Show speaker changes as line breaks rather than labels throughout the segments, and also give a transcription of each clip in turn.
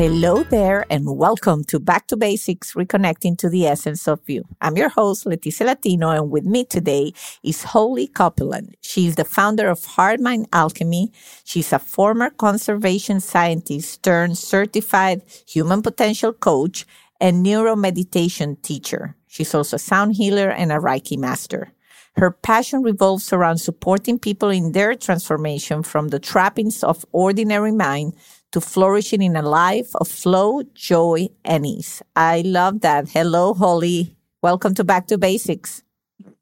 Hello there, and welcome to Back to Basics Reconnecting to the Essence of You. I'm your host, Leticia Latino, and with me today is Holly Copeland. She's the founder of Heart Mind Alchemy. She's a former conservation scientist turned certified human potential coach and neuro meditation teacher. She's also a sound healer and a Reiki master. Her passion revolves around supporting people in their transformation from the trappings of ordinary mind to flourishing in a life of flow, joy, and ease. I love that. Hello, Holly. Welcome to Back to Basics.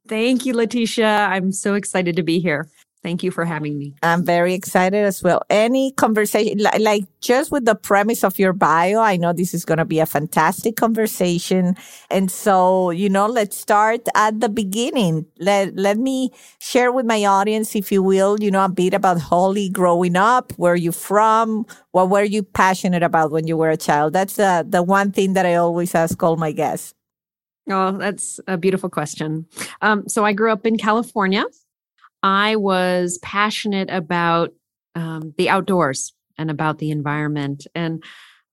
Thank you, Leticia. I'm so excited to be here. Thank you for having me.
I'm very excited as well. Any conversation, like just with the premise of your bio, I know this is going to be a fantastic conversation. And so, you know, let's start at the beginning. Let, let me share with my audience, if you will, you know, a bit about Holly growing up, where you from, what were you passionate about when you were a child? That's the, the one thing that I always ask all my guests.
Oh, that's a beautiful question. Um, so I grew up in California. I was passionate about um, the outdoors and about the environment. And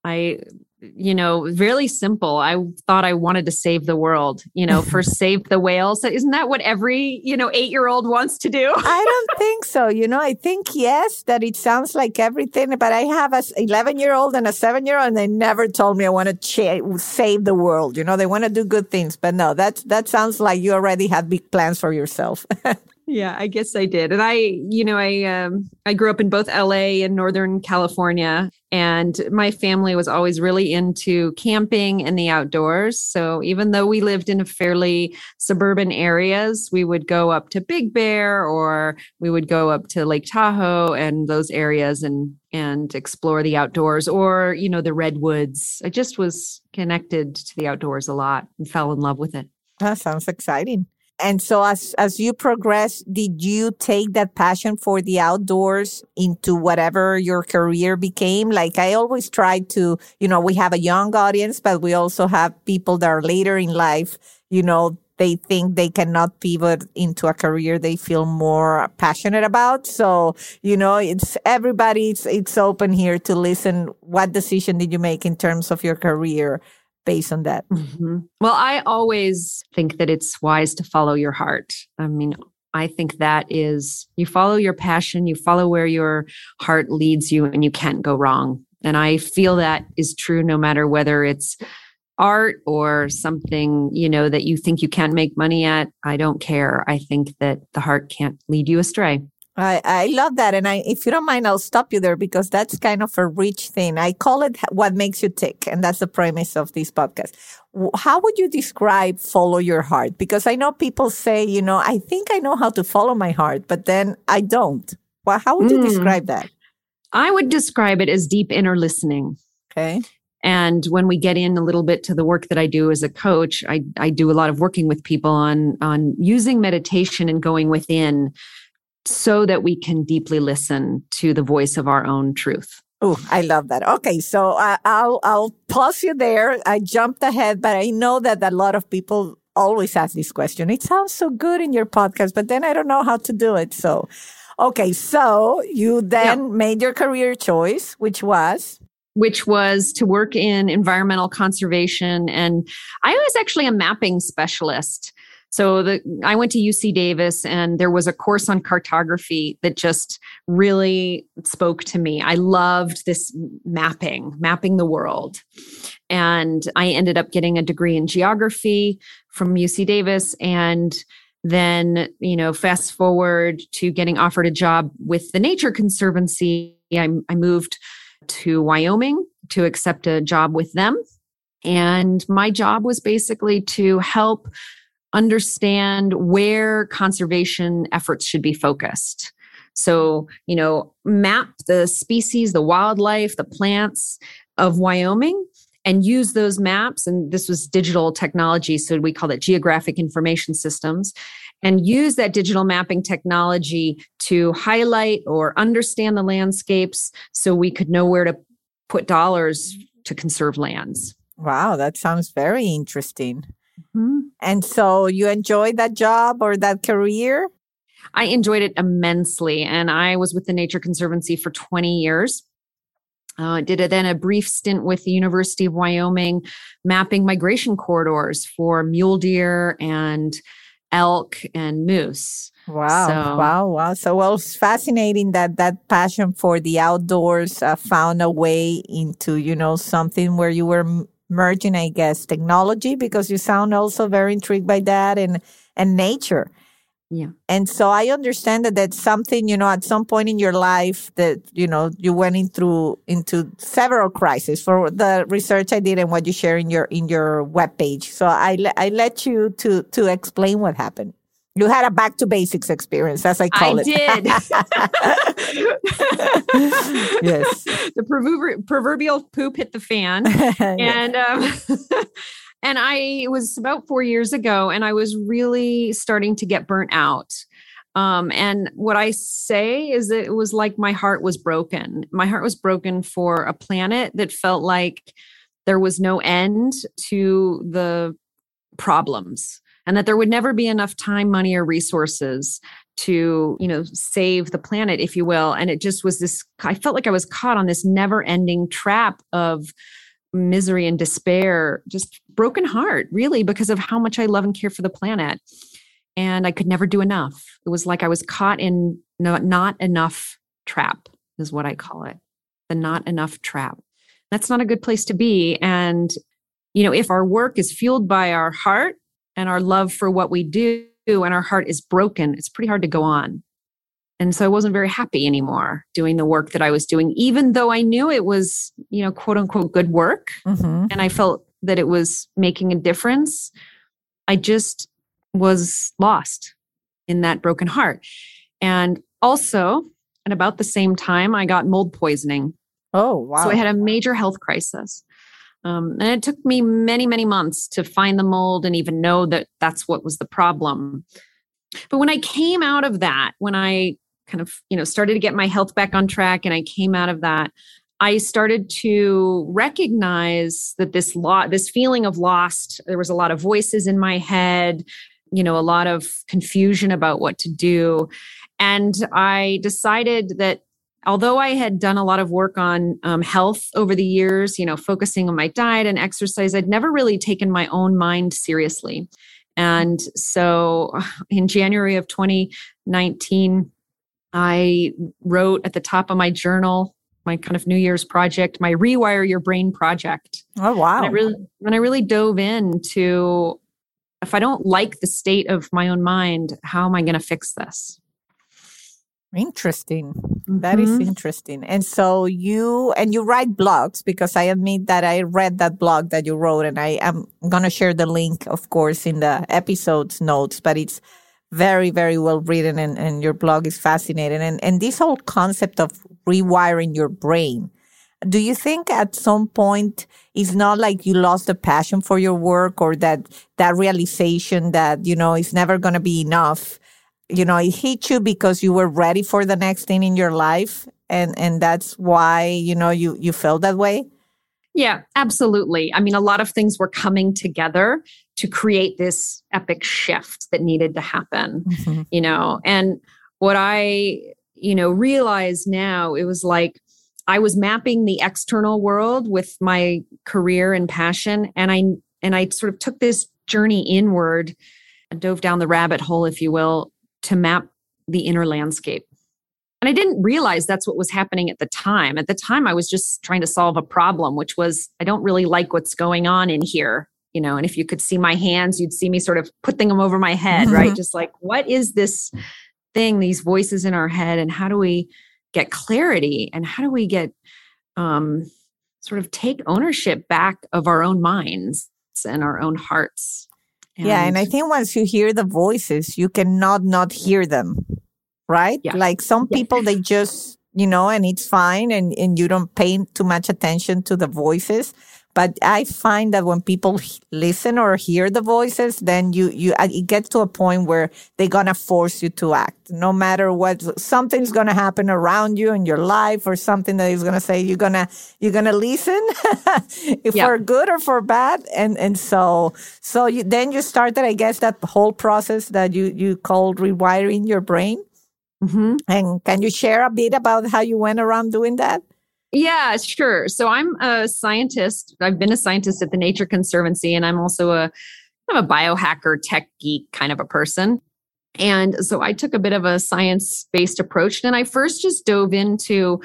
I, you know, really simple. I thought I wanted to save the world, you know, first save the whales. Isn't that what every, you know, eight year old wants to do?
I don't think so. You know, I think yes, that it sounds like everything, but I have a 11 year old and a seven year old and they never told me I want to ch- save the world. You know, they want to do good things, but no, that's, that sounds like you already have big plans for yourself.
Yeah, I guess I did. And I, you know, I um I grew up in both LA and Northern California and my family was always really into camping and the outdoors. So even though we lived in a fairly suburban areas, we would go up to Big Bear or we would go up to Lake Tahoe and those areas and and explore the outdoors or, you know, the redwoods. I just was connected to the outdoors a lot and fell in love with it.
That sounds exciting. And so as as you progress, did you take that passion for the outdoors into whatever your career became? Like I always try to, you know, we have a young audience, but we also have people that are later in life, you know, they think they cannot pivot into a career they feel more passionate about. So, you know, it's everybody, it's, it's open here to listen. What decision did you make in terms of your career? Based on that.
Mm-hmm. Well, I always think that it's wise to follow your heart. I mean, I think that is you follow your passion, you follow where your heart leads you, and you can't go wrong. And I feel that is true no matter whether it's art or something, you know, that you think you can't make money at. I don't care. I think that the heart can't lead you astray.
I, I love that. And I, if you don't mind, I'll stop you there because that's kind of a rich thing. I call it what makes you tick. And that's the premise of this podcast. How would you describe follow your heart? Because I know people say, you know, I think I know how to follow my heart, but then I don't. Well, how would you mm. describe that?
I would describe it as deep inner listening.
Okay.
And when we get in a little bit to the work that I do as a coach, I, I do a lot of working with people on, on using meditation and going within so that we can deeply listen to the voice of our own truth.
Oh, I love that. Okay, so I, I'll I'll pause you there. I jumped ahead, but I know that a lot of people always ask this question. It sounds so good in your podcast, but then I don't know how to do it. So, okay, so you then yeah. made your career choice, which was
which was to work in environmental conservation and I was actually a mapping specialist. So the I went to UC Davis and there was a course on cartography that just really spoke to me. I loved this mapping, mapping the world. And I ended up getting a degree in geography from UC Davis and then, you know, fast forward to getting offered a job with the Nature Conservancy. I, I moved to Wyoming to accept a job with them. And my job was basically to help understand where conservation efforts should be focused. So, you know, map the species, the wildlife, the plants of Wyoming and use those maps. And this was digital technology. So we call it geographic information systems and use that digital mapping technology to highlight or understand the landscapes so we could know where to put dollars to conserve lands.
Wow, that sounds very interesting. Mm-hmm. And so you enjoyed that job or that career?
I enjoyed it immensely. And I was with the Nature Conservancy for 20 years. Uh, did a, then a brief stint with the University of Wyoming, mapping migration corridors for mule deer and elk and moose.
Wow! So, wow! Wow! So well, it's fascinating that that passion for the outdoors uh, found a way into you know something where you were merging, I guess, technology because you sound also very intrigued by that and and nature.
Yeah.
And so I understand that that's something, you know, at some point in your life that, you know, you went in through into several crises for the research I did and what you share in your in your webpage. So I I let you to to explain what happened. You had a back to basics experience, as I call
I
it.
I did.
yes.
The proverbial, proverbial poop hit the fan. and um, and I it was about four years ago, and I was really starting to get burnt out. Um, and what I say is that it was like my heart was broken. My heart was broken for a planet that felt like there was no end to the problems and that there would never be enough time money or resources to you know save the planet if you will. And it just was this i felt like i was caught on this never ending trap of misery and despair just broken heart really because of how much i love and care for the planet. And i could never do enough. It was like i was caught in not, not enough trap is what i call it the not enough trap. That's not a good place to be. And you know if our work is fueled by our heart and our love for what we do and our heart is broken, it's pretty hard to go on. And so I wasn't very happy anymore doing the work that I was doing, even though I knew it was, you know, quote unquote good work. Mm-hmm. And I felt that it was making a difference. I just was lost in that broken heart. And also, at about the same time, I got mold poisoning.
Oh, wow.
So I had a major health crisis. Um, and it took me many, many months to find the mold and even know that that's what was the problem. But when I came out of that, when I kind of, you know, started to get my health back on track and I came out of that, I started to recognize that this lot, this feeling of lost, there was a lot of voices in my head, you know, a lot of confusion about what to do. And I decided that although I had done a lot of work on um, health over the years, you know, focusing on my diet and exercise, I'd never really taken my own mind seriously. And so in January of 2019, I wrote at the top of my journal my kind of New Year's project, my Rewire Your Brain project.
Oh wow!
And I really, when I really dove into, if I don't like the state of my own mind, how am I going to fix this?
Interesting. Mm-hmm. That is mm-hmm. interesting. And so you and you write blogs because I admit that I read that blog that you wrote and I am going to share the link of course in the episode's notes, but it's very very well written and, and your blog is fascinating and and this whole concept of rewiring your brain. Do you think at some point it's not like you lost the passion for your work or that that realization that you know it's never going to be enough you know, it hit you because you were ready for the next thing in your life. And, and that's why, you know, you, you felt that way.
Yeah, absolutely. I mean, a lot of things were coming together to create this epic shift that needed to happen, mm-hmm. you know, and what I, you know, realize now, it was like, I was mapping the external world with my career and passion. And I, and I sort of took this journey inward and dove down the rabbit hole, if you will, to map the inner landscape. And I didn't realize that's what was happening at the time. At the time, I was just trying to solve a problem, which was I don't really like what's going on in here. You know, and if you could see my hands, you'd see me sort of putting them over my head, mm-hmm. right? Just like, what is this thing, these voices in our head, and how do we get clarity? And how do we get um, sort of take ownership back of our own minds and our own hearts?
And yeah, and I think once you hear the voices, you cannot not hear them. right?
Yeah.
Like some
Yeah.
people, they just, you know, and it's fine and, and you don't pay too much attention to the voices. But I find that when people listen or hear the voices, then you, you, uh, it gets to a point where they're going to force you to act. No matter what, something's going to happen around you in your life or something that is going to say you're going to, you're going to listen
Yeah.
for good or for bad. And, and so, so you, then you started, I guess, that whole process that you, you called rewiring your brain.
Mhm.
And can you share a bit about how you went around doing that?
Yeah, sure. So I'm a scientist. I've been a scientist at the Nature Conservancy, and I'm also a I'm a biohacker, tech geek kind of a person. And so I took a bit of a science based approach, and I first just dove into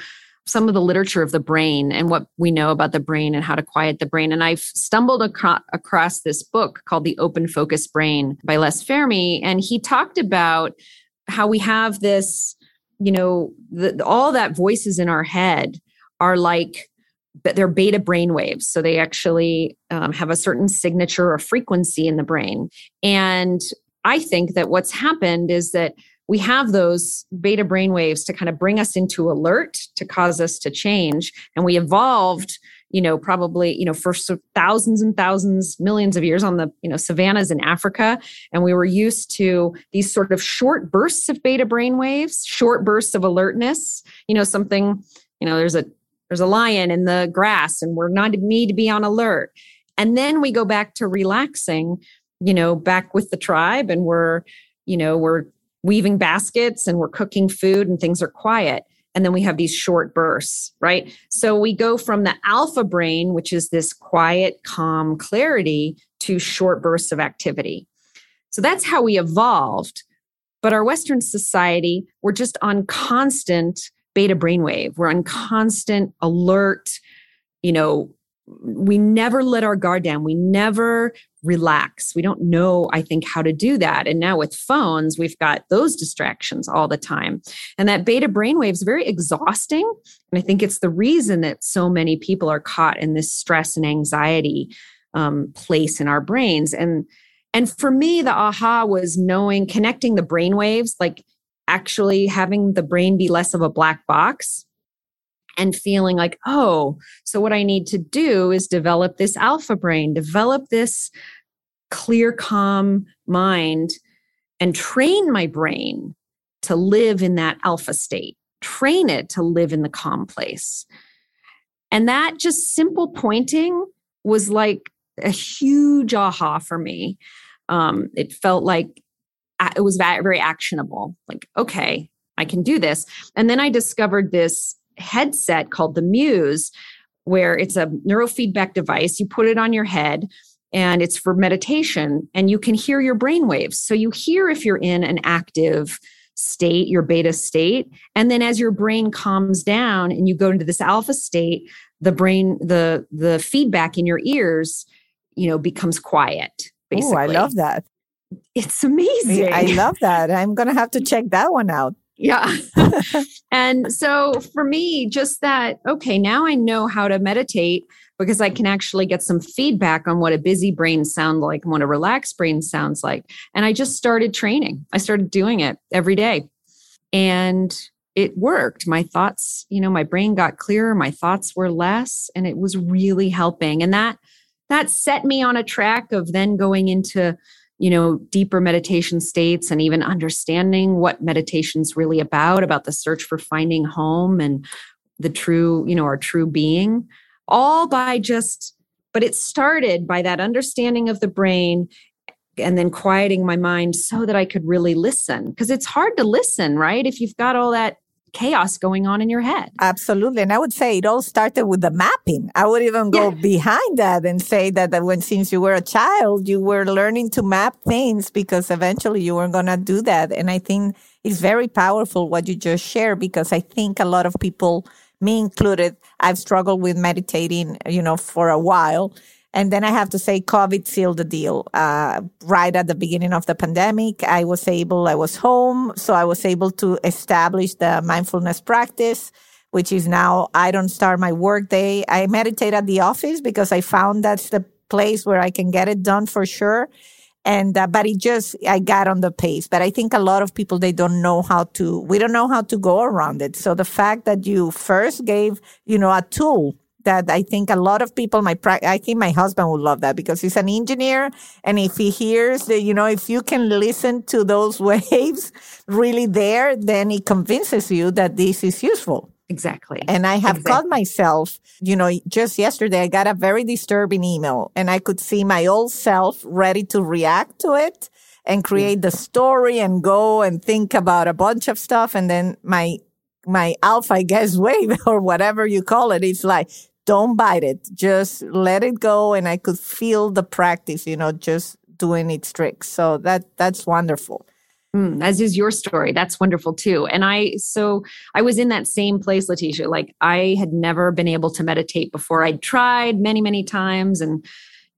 some of the literature of the brain and what we know about the brain and how to quiet the brain. And I've stumbled acro- across this book called The Open Focus Brain by Les Fehmi, and he talked about how we have this, you know, the, all that voices in our head are like they're beta brain waves. So they actually um, have a certain signature or frequency in the brain. And i think that what's happened is that we have those beta brain waves to kind of bring us into alert to cause us to change. And we evolved you know probably you know for thousands and thousands millions of years on the you know savannas in africa. And we were used to these sort of short bursts of beta brain waves short bursts of alertness. You know something you know there's a there's a lion in the grass and we're not need to be on alert. And then we go back to relaxing you know back with the tribe and we're you know we're weaving baskets and we're cooking food and things are quiet. And then we have these short bursts right? So we go from the alpha brain which is this quiet calm clarity to short bursts of activity. So that's how we evolved. But our western society we're just on constant beta brainwave. We're on constant alert. You know, we never let our guard down. We never relax. We don't know, I think, how to do that. And now with phones, we've got those distractions all the time. And that beta brainwave is very exhausting. And I think it's the reason that so many people are caught in this stress and anxiety um, place in our brains. And and for me, the aha was knowing, connecting the brain waves, like actually having the brain be less of a black box and feeling like, oh, so what I need to do is develop this alpha brain, develop this clear, calm mind, and train my brain to live in that alpha state, train it to live in the calm place. And that just simple pointing was like a huge aha for me. Um, it felt like it was very actionable. Like, okay, I can do this. And then I discovered this headset called the Muse, where it's a neurofeedback device. You put it on your head and it's for meditation, and you can hear your brain waves. So you hear if you're in an active state, your beta state. And then as your brain calms down and you go into this alpha state, the brain, the the feedback in your ears, you know, becomes quiet. Basically.
Oh, I love that.
It's amazing.
I love that. I'm going to have to check that one out.
Yeah. and so for me, just that, okay, now I know how to meditate because I can actually get some feedback on what a busy brain sounds like and what a relaxed brain sounds like. And I just started training. I started doing it every day. And it worked. My thoughts, you know, my brain got clearer, my thoughts were less, and it was really helping. And that that set me on a track of then going into you know deeper meditation states and even understanding what meditation's really about about the search for finding home and the true you know our true being all by just but it started by that understanding of the brain and then quieting my mind so that I could really listen because it's hard to listen right? If you've got all that chaos going on in your head.
Absolutely. And I would say it all started with the mapping. I would even go
Yeah.
behind that and say that, that when since you were a child, you were learning to map things because eventually you were going to do that. And I think it's very powerful what you just shared because I think a lot of people, me included, I've struggled with meditating, you know, for a while. And then I have to say, COVID sealed the deal. Uh, right at the beginning of the pandemic, I was able, I was home, so I was able to establish the mindfulness practice, which is now I don't start my work day. I meditate at the office because I found that's the place where I can get it done for sure. and uh, but it just i got on the pace but i think a lot of people they don't know how to we don't know how to go around it so the fact that you first gave you know a tool that i think a lot of people my i think my husband would love that because he's an engineer and if he hears that you know if you can listen to those waves really there then he convinces you that this is useful
Exactly.
And I have
exactly.
caught myself, you know, just yesterday I got a very disturbing email and I could see my old self ready to react to it and mm. create the story and go and think about a bunch of stuff. And then my, my alpha, I guess, wave or whatever you call it, it's like, don't bite it. Just let it go. And I could feel the practice, you know, just doing its tricks. So that, that's wonderful.
Mm, as is your story. That's wonderful too. And I, so I was in that same place, Leticia. Like I had never been able to meditate before. I'd tried many, many times and,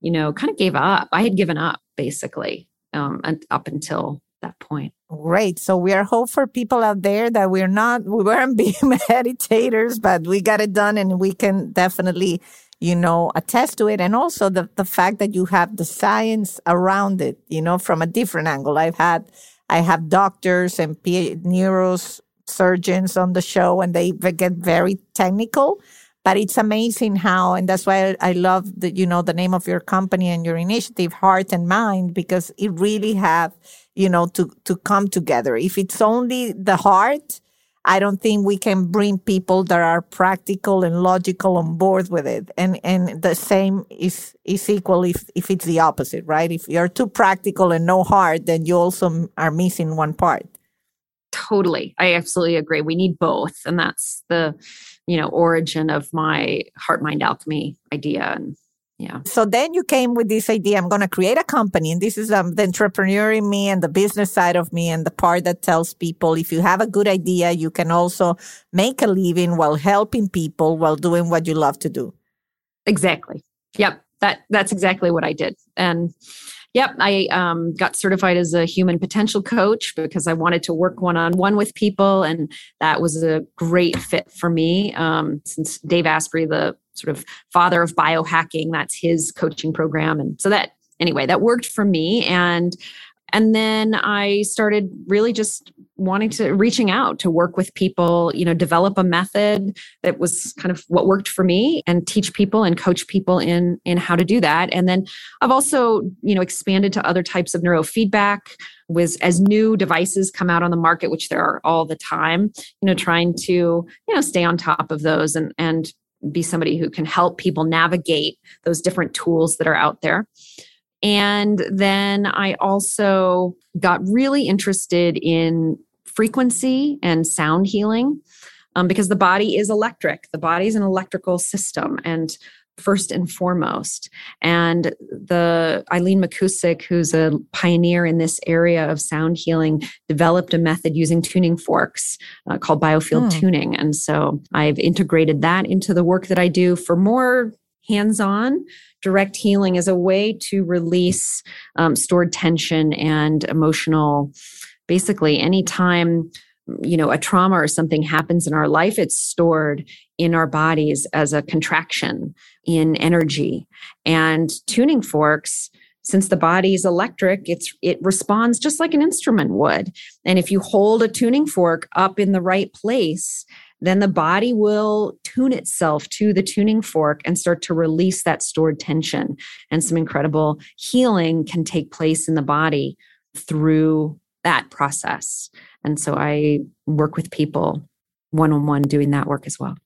you know, kind of gave up. I had given up basically um, up until that point.
Great. So we are hope for people out there that we're not, we weren't being meditators, but we got it done and we can definitely you know, attest to it. And also the, the fact that you have the science around it, you know, from a different angle. I've had I have doctors and neurosurgeons on the show, and they get very technical. But it's amazing how, and that's why I love the, you know, the name of your company and your initiative, Heart and Mind, because it really have, you know, to, to come together. If it's only the heart, I don't think we can bring people that are practical and logical on board with it. And and the same is is equal if if it's the opposite, right? If you're too practical and no heart, then you also are missing one part.
Totally. I absolutely agree. We need both. And that's the, you know, origin of my heart mind alchemy idea and yeah.
So then you came with this idea I'm going to create a company. And this is um, the entrepreneur in me and the business side of me and the part that tells people if you have a good idea, you can also make a living while helping people while doing what you love to do.
Exactly. Yep. That that's exactly what I did. And Yep, I um, got certified as a human potential coach because I wanted to work one on one with people, and that was a great fit for me. Um, since Dave Asprey, the sort of father of biohacking, that's his coaching program, and so that anyway, that worked for me. And and then I started really just wanting to reaching out to work with people, you know, develop a method that was kind of what worked for me and teach people and coach people in in how to do that. And then I've also, you know, expanded to other types of neurofeedback was as new devices come out on the market, which there are all the time, you know, trying to, you know, stay on top of those and and be somebody who can help people navigate those different tools that are out there. And then I also got really interested in frequency and sound healing um, because the body is electric. The body is an electrical system. And first and foremost. And the Eileen McKusick, who's a pioneer in this area of sound healing, developed a method using tuning forks uh, called biofield hmm. tuning. And so I've integrated that into the work that I do for more hands-on direct healing as a way to release um, stored tension and emotional basically anytime you know a trauma or something happens in our life it's stored in our bodies as a contraction in energy. And tuning forks since the body is electric it's it responds just like an instrument would. And if you hold a tuning fork up in the right place then the body will tune itself to the tuning fork and start to release that stored tension. And some incredible healing can take place in the body through that process. And so I work with people one on one doing that work as well.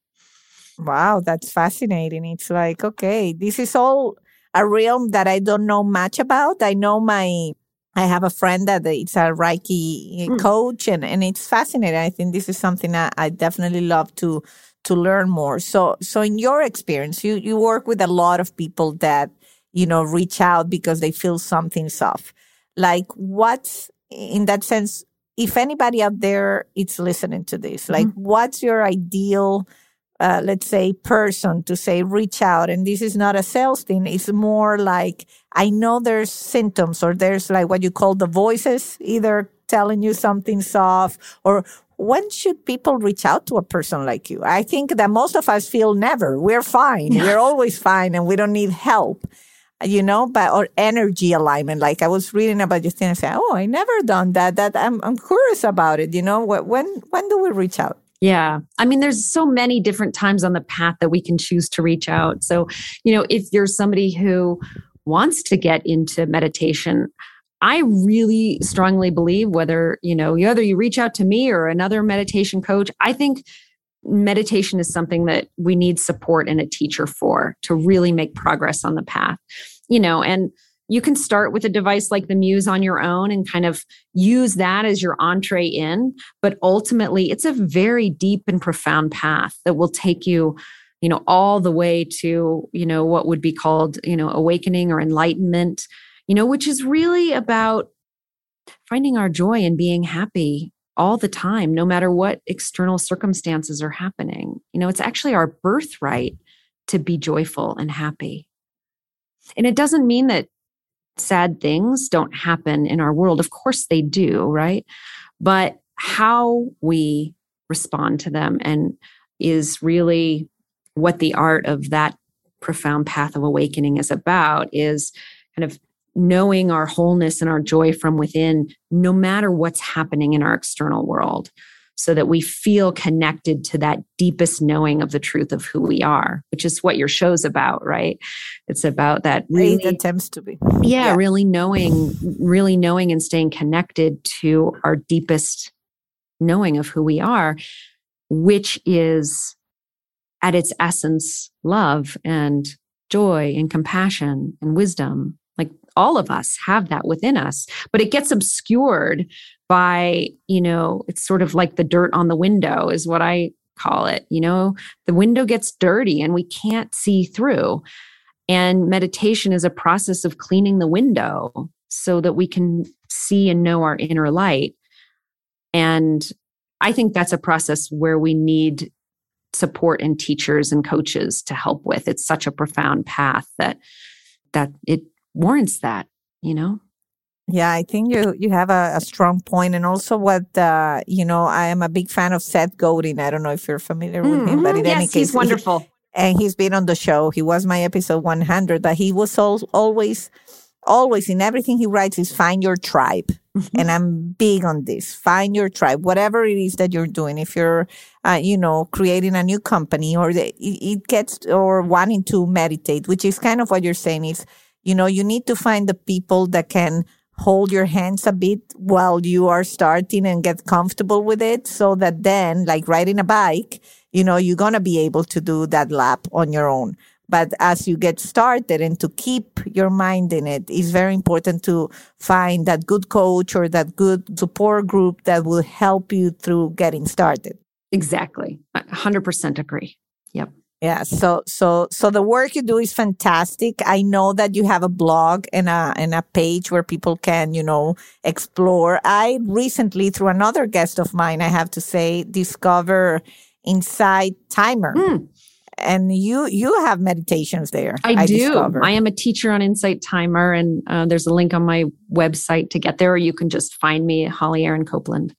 Wow, that's fascinating. It's like, okay, this is all a realm that I don't know much about. I know my I have a friend that it's a Reiki mm. coach and, and it's fascinating. I think this is something that I definitely love to to learn more. So so in your experience, you you work with a lot of people that, you know, reach out because they feel something's off. Like what's in that sense, if anybody out there is listening to this, like mm-hmm. what's your ideal uh, let's say person to say reach out and this is not a sales thing it's more like i know there's symptoms or there's like what you call the voices either telling you something's off or when should people reach out to a person like you i think that most of us feel never we're fine we're always fine and we don't need help you know, but or energy alignment. Like I was reading about this thing and say, oh, I never done that. That I'm I'm curious about it. You know, when when do we reach out?
Yeah. I mean, there's so many different times on the path that we can choose to reach out. So, you know, if you're somebody who wants to get into meditation, I really strongly believe whether, you know, whether you reach out to me or another meditation coach, I think meditation is something that we need support and a teacher for to really make progress on the path. You know, and you can start with a device like the Muse on your own and kind of use that as your entree in, but ultimately it's a very deep and profound path that will take you you know all the way to you know what would be called you know awakening or enlightenment you know, which is really about finding our joy and being happy all the time, no matter what external circumstances are happening. You know, it's actually our birthright to be joyful and happy. And it doesn't mean that sad things don't happen in our world. Of course they do, right? But how we respond to them and is really what the art of that profound path of awakening is about is kind of knowing our wholeness and our joy from within, no matter what's happening in our external world, so that we feel connected to that deepest knowing of the truth of who we are, which is what your show's about, right? It's about that
really it attempts to be.
Yeah, yeah, really knowing, really knowing and staying connected to our deepest knowing of who we are, which is at its essence love and joy and compassion and wisdom Like all of us have that within us, but it gets obscured by, you know, it's sort of like the dirt on the window, is what I call it. You know, the window gets dirty and we can't see through. And meditation is a process of cleaning the window so that we can see and know our inner light. And I think that's a process where we need support and teachers and coaches to help with. It's such a profound path that that it warrants that, you know?
Yeah, I think you you have a, a strong point, and also what uh, you know. I am a big fan of Seth Godin. I don't know if you're familiar with mm-hmm. him, but in
yes,
any case,
he's wonderful. He,
and he's been on the show. He was my episode 100, but he was al- always, always in everything he writes is find your tribe. Mm-hmm. And I'm big on this. Find your tribe, whatever it is that you're doing. If you're, uh, you know, creating a new company or the, it, it gets, or wanting to meditate, which is kind of what you're saying is you know, you need to find the people that can hold your hands a bit while you are starting and get comfortable with it so that then, like riding a bike, you know, you're going to be able to do that lap on your own. But as you get started and to keep your mind in it, it's very important to find that good coach or that good support group that will help you through getting started.
Exactly. 100% agree. Yep.
Yeah. So, so, so the work you do is fantastic. I know that you have a blog and a, and a page where people can, you know, explore. I recently, through another guest of mine, I have to say, discover Insight Timer. Mm. And you, you have meditations there.
I, I do. Discover. I am a teacher on Insight Timer, and uh, there's a link on my website to get there, or you can just find me, Holly Aaron Copeland.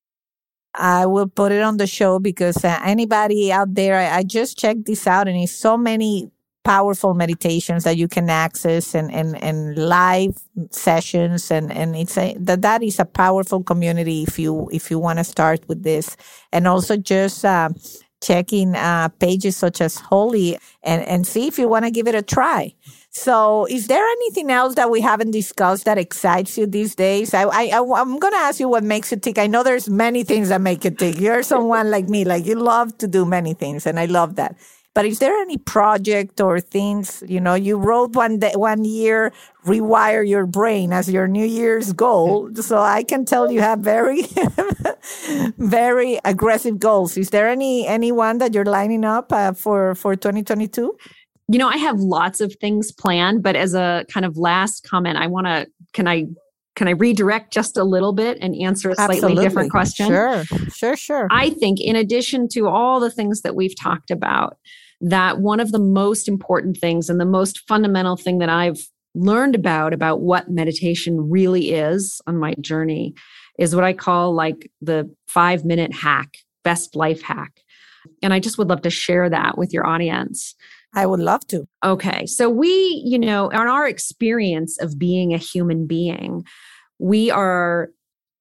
I will put it on the show because uh, anybody out there, I, I, just checked this out and it's so many powerful meditations that you can access and, and, and live sessions. And, and it's a, that, that is a powerful community if you, if you want to start with this and also just, uh, checking uh, pages such as Holly and, and see if you want to give it a try. So, is there anything else that we haven't discussed that excites you these days? I, I, I am to ask you what makes you tick. I know there's many things that make you tick. You're someone like me, like you love to do many things, and I love that. But is there any project or things, you know, you wrote one day, one year, rewire your brain as your New Year's goal. So I can tell you have very, very aggressive goals. Is there any, any one that you're lining up uh, for, for 2022?
You know, I have lots of things planned, but as a kind of last comment, I want to, can I can I redirect just a little bit and answer a slightly Absolutely. different question?
Sure, sure, sure.
I think, in addition to all the things that we've talked about, that one of the most important things and the most fundamental thing that I've learned about about what meditation really is on my journey is what I call like the 5 minute hack, best life hack. And I just would love to share that with your audience
I would love to.
Okay. So we, you know, on our experience of being a human being, we are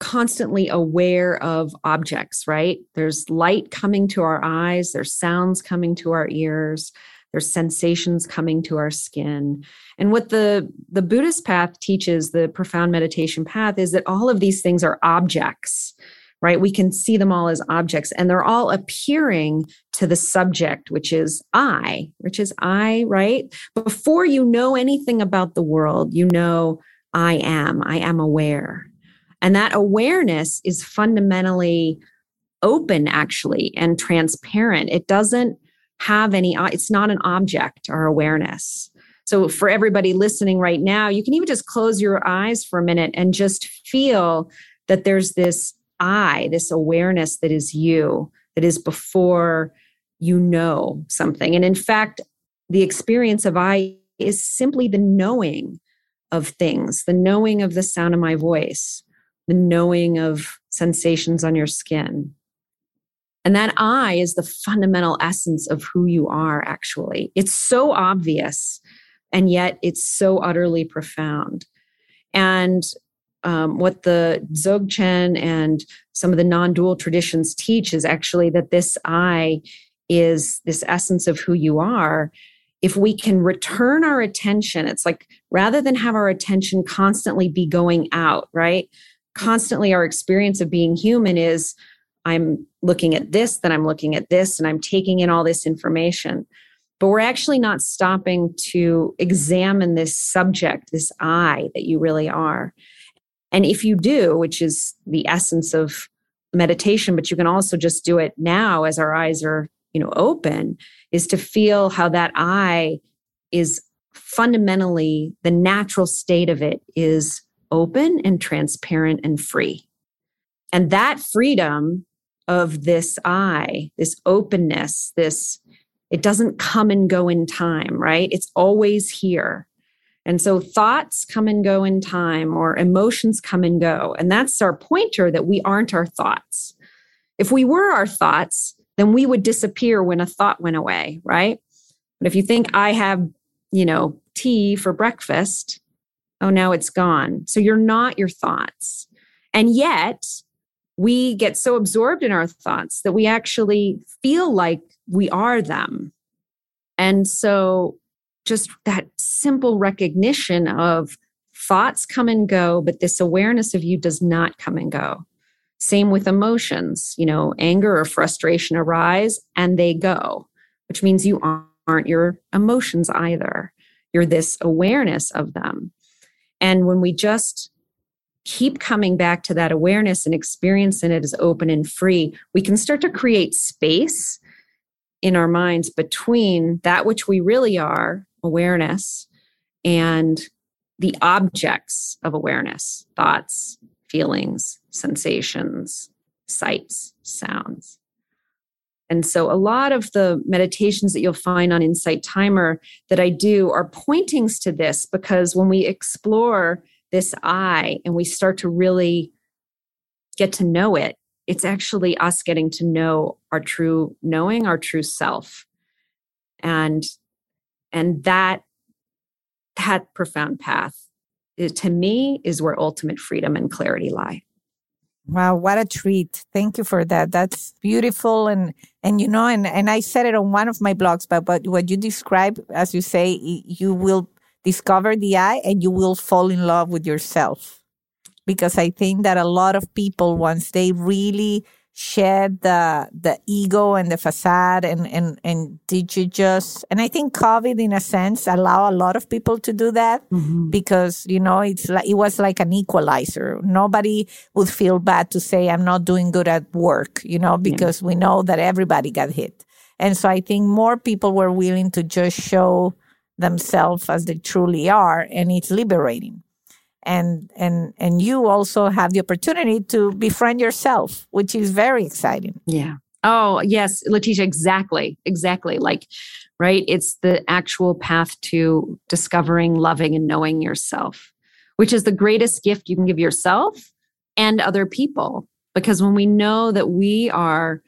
constantly aware of objects, right? There's light coming to our eyes, there's sounds coming to our ears, there's sensations coming to our skin. And what the the Buddhist path teaches, the profound meditation path is that all of these things are objects. Right? We can see them all as objects and they're all appearing to the subject, which is I, which is I, right? Before you know anything about the world, you know I am, I am aware. And that awareness is fundamentally open, actually, and transparent. It doesn't have any, uh, it's not an object, our awareness. So, for everybody listening right now, you can even just close your eyes for a minute and just feel that there's this I, this awareness that is you, that is before you know something. And in fact, the experience of I is simply the knowing of things, the knowing of the sound of my voice, the knowing of sensations on your skin. And that I is the fundamental essence of who you are, actually. It's so obvious, and yet it's so utterly profound. And um, what the Dzogchen and some of the non dual traditions teach is actually that this I is this essence of who you are. If we can return our attention, it's like rather than have our attention constantly be going out, right? constantly our experience of being human is I'm looking at this, then I'm looking at this, and I'm taking in all this information. But we're actually not stopping to examine this subject, this I that you really are. And if you do, which is the essence of meditation, but you can also just do it now as our eyes are, you know, open, is to feel how that I is fundamentally the natural state of it is open and transparent and free. And that freedom of this I, this openness, this, it doesn't come and go in time, right? It's always here. And so thoughts come and go in time or emotions come and go. And that's our pointer that we aren't our thoughts. If we were our thoughts, then we would disappear when a thought went away, right? But if you think I have, you know, tea for breakfast, oh, now it's gone. So you're not your thoughts. And yet, we get so absorbed in our thoughts that we actually feel like we are them. And so, just that simple recognition of thoughts come and go, but this awareness of you does not come and go. Same with emotions, you know, anger or frustration arise and they go, which means you aren't your emotions either. You're this awareness of them. And when we just keep coming back to that awareness and experiencing it as open and free, we can start to create space in our minds between that which we really are, awareness, and the objects of awareness thoughts, feelings, sensations, sights, sounds. And so, a lot of the meditations that you'll find on Insight Timer that I do are pointings to this because when we explore this I and we start to really get to know it, it's actually us getting to know our true knowing, our true self. And and that that profound path is, to me is where ultimate freedom and clarity lie.
Wow, what a treat. Thank you for that. That's beautiful and and you know and and I said it on one of my blogs but but what you describe as you say you will discover the I and you will fall in love with yourself. Because I think that a lot of people once they really shed the the ego and the facade and and and did you just and i think covid in a sense allow a lot of people to do that mm-hmm. because you know it's like it was like an equalizer nobody would feel bad to say i'm not doing good at work you know because yeah. we know that everybody got hit and so i think more people were willing to just show themselves as they truly are and it's liberating and and and you also have the opportunity to befriend yourself which is very exciting.
Yeah. Oh yes leticia exactly exactly. Like right it's the actual path to discovering loving and knowing yourself which is the greatest gift you can give yourself and other people. Because when we know that we are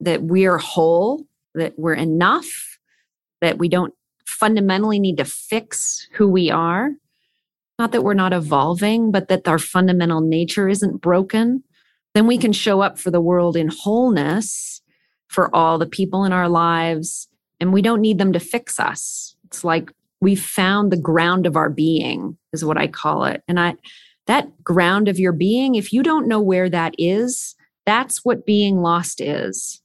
that we are whole that we're enough that we don't fundamentally need to fix who we are. Not that we're not evolving, but that our fundamental nature isn't broken. Then we can show up for the world in wholeness for all the people in our lives. And we don't need them to fix us. It's like we've found the ground of our being, is what I call it. And I, that ground of your being, if you don't know where that is, that's what being lost is.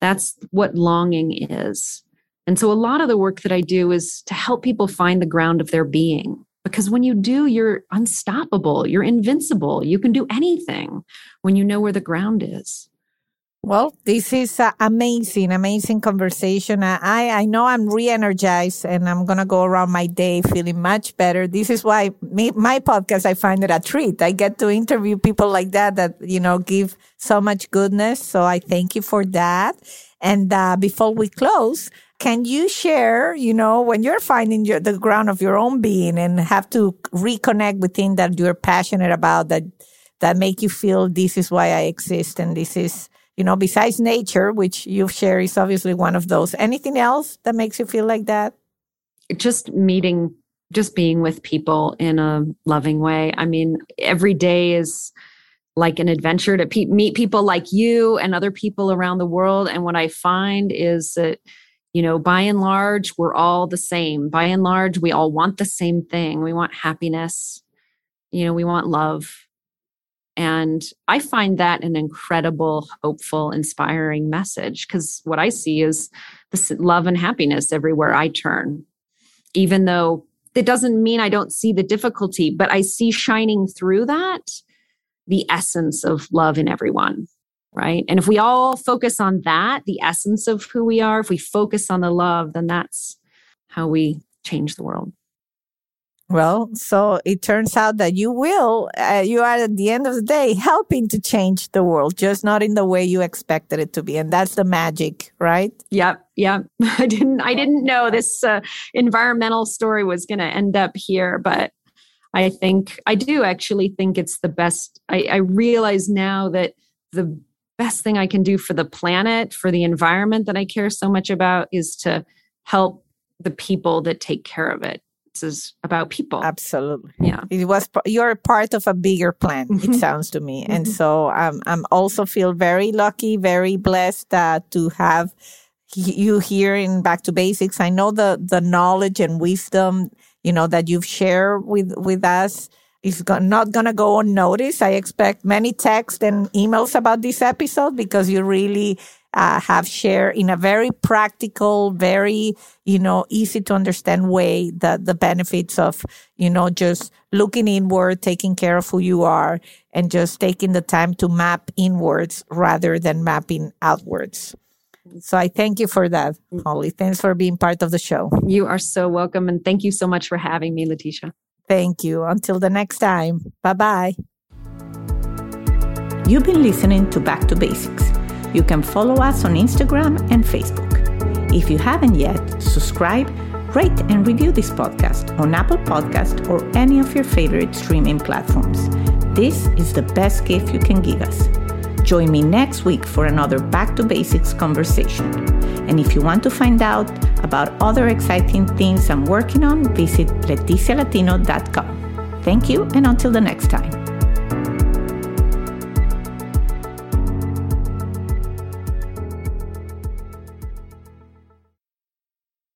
That's what longing is. And so a lot of the work that I do is to help people find the ground of their being. Because when you do, you're unstoppable, you're invincible, you can do anything when you know where the ground is.
Well, this is an amazing, amazing conversation. I, I know I'm re-energized and I'm going to go around my day feeling much better. This is why me, my podcast, I find it a treat. I get to interview people like that, that, you know, give so much goodness. So I thank you for that. And, uh, before we close, can you share, you know, when you're finding your, the ground of your own being and have to reconnect with things that you're passionate about that, that make you feel this is why I exist and this is, you know, besides nature, which you share is obviously one of those. Anything else that makes you feel like that?
Just meeting, just being with people in a loving way. I mean, every day is like an adventure to pe- meet people like you and other people around the world. And what I find is that, you know, by and large, we're all the same. By and large, we all want the same thing. We want happiness. You know, we want love and I find that an incredible, hopeful, inspiring message because what I see is this love and happiness everywhere I turn. Even though it doesn't mean I don't see the difficulty, but I see shining through that the essence of love in everyone. Right. And if we all focus on that, the essence of who we are, if we focus on the love, then that's how we change the world.
Well, so it turns out that you will, uh, you are at the end of the day helping to change the world, just not in the way you expected it to be. And that's the magic, right?
Yep. Yep. I didn't, I didn't know this uh, environmental story was going to end up here, but I think, I do actually think it's the best. I, I realize now that the best thing I can do for the planet, for the environment that I care so much about is to help the people that take care of it. This is about people.
Absolutely.
Yeah.
It was you're part of a bigger plan. Mm-hmm. It sounds to me, mm-hmm. and so um, I'm also feel very lucky, very blessed uh, to have you here in Back to Basics. I know the the knowledge and wisdom you know that you've shared with with us is go- not going to go unnoticed. I expect many texts and emails about this episode because you really uh, have shared in a very practical, very, you know, easy to understand way the, the benefits of, you know, just looking inward, taking care of who you are and just taking the time to map inwards rather than mapping outwards. So I thank you for that, Holly. Thanks for being part of the show.
You are so welcome. And thank you so much for having me, Leticia.
Thank you. Until the next time. Bye bye. You've been listening to Back to Basics you can follow us on Instagram and Facebook. If you haven't yet, subscribe, rate, and review this podcast on Apple Podcast or any of your favorite streaming platforms. This is the best gift you can give us. Join me next week for another Back to Basics conversation. And if you want to find out about other exciting things I'm working on, visit leticialatino.com. Thank you, and until the next time.